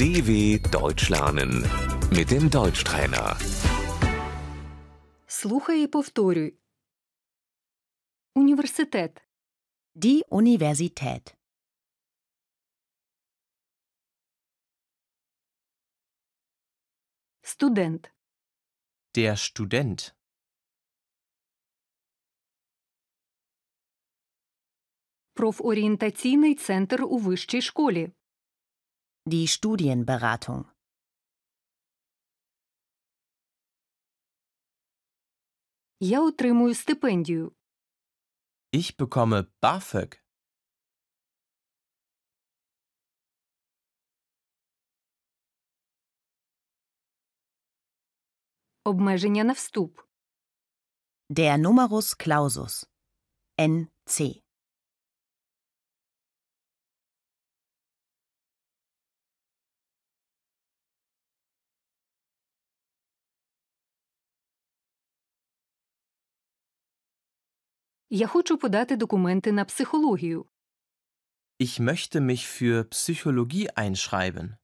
DW Deutsch lernen mit dem Deutschtrainer. Слухай і повторюй. Університет, Die Universität. студент, Der Student. профорієнтаційний центр у вищій школі, Die Studienberatung. я отримую стипендію, Ich bekomme BAföG. обмеження на вступ, Der Numerus Clausus. NC. я хочу подати документи на психологію, Ich möchte mich für Psychologie einschreiben.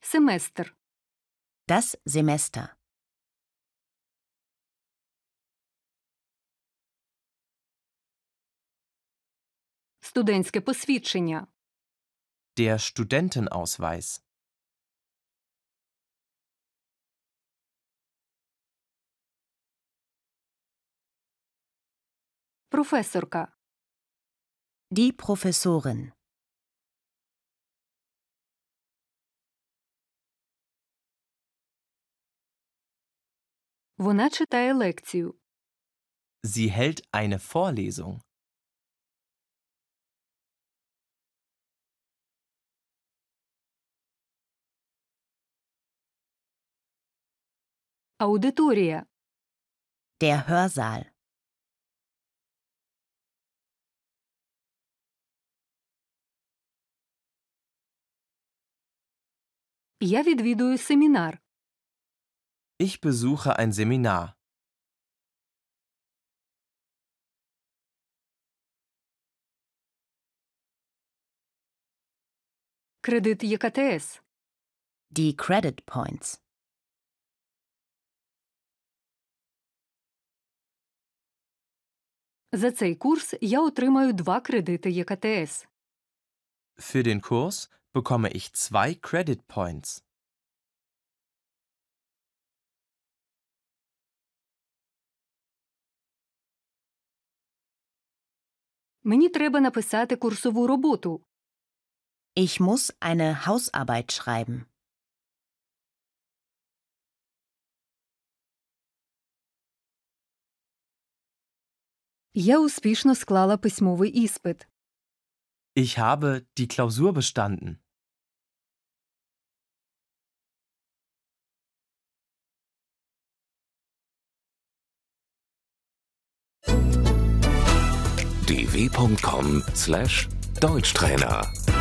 семестр, Das Semester. студентське посвідчення, Der Studentenausweis. професорка, Die Professorin. вона читає лекцію, Sie hält eine Vorlesung. аудиторія, Der Hörsaal. я відвідую семінар, Ich besuche ein Seminar. кредит ЄКТС, Die Credit Points. За цей курс я отримаю два кредити ЄКТС. Für den Kurs bekomme ich zwei Credit Points. Мені треба написати курсову роботу. Ich muss eine Hausarbeit schreiben. Я успішно склала письмовий іспит. Ich habe die Klausur bestanden. dw.com/deutschtrainer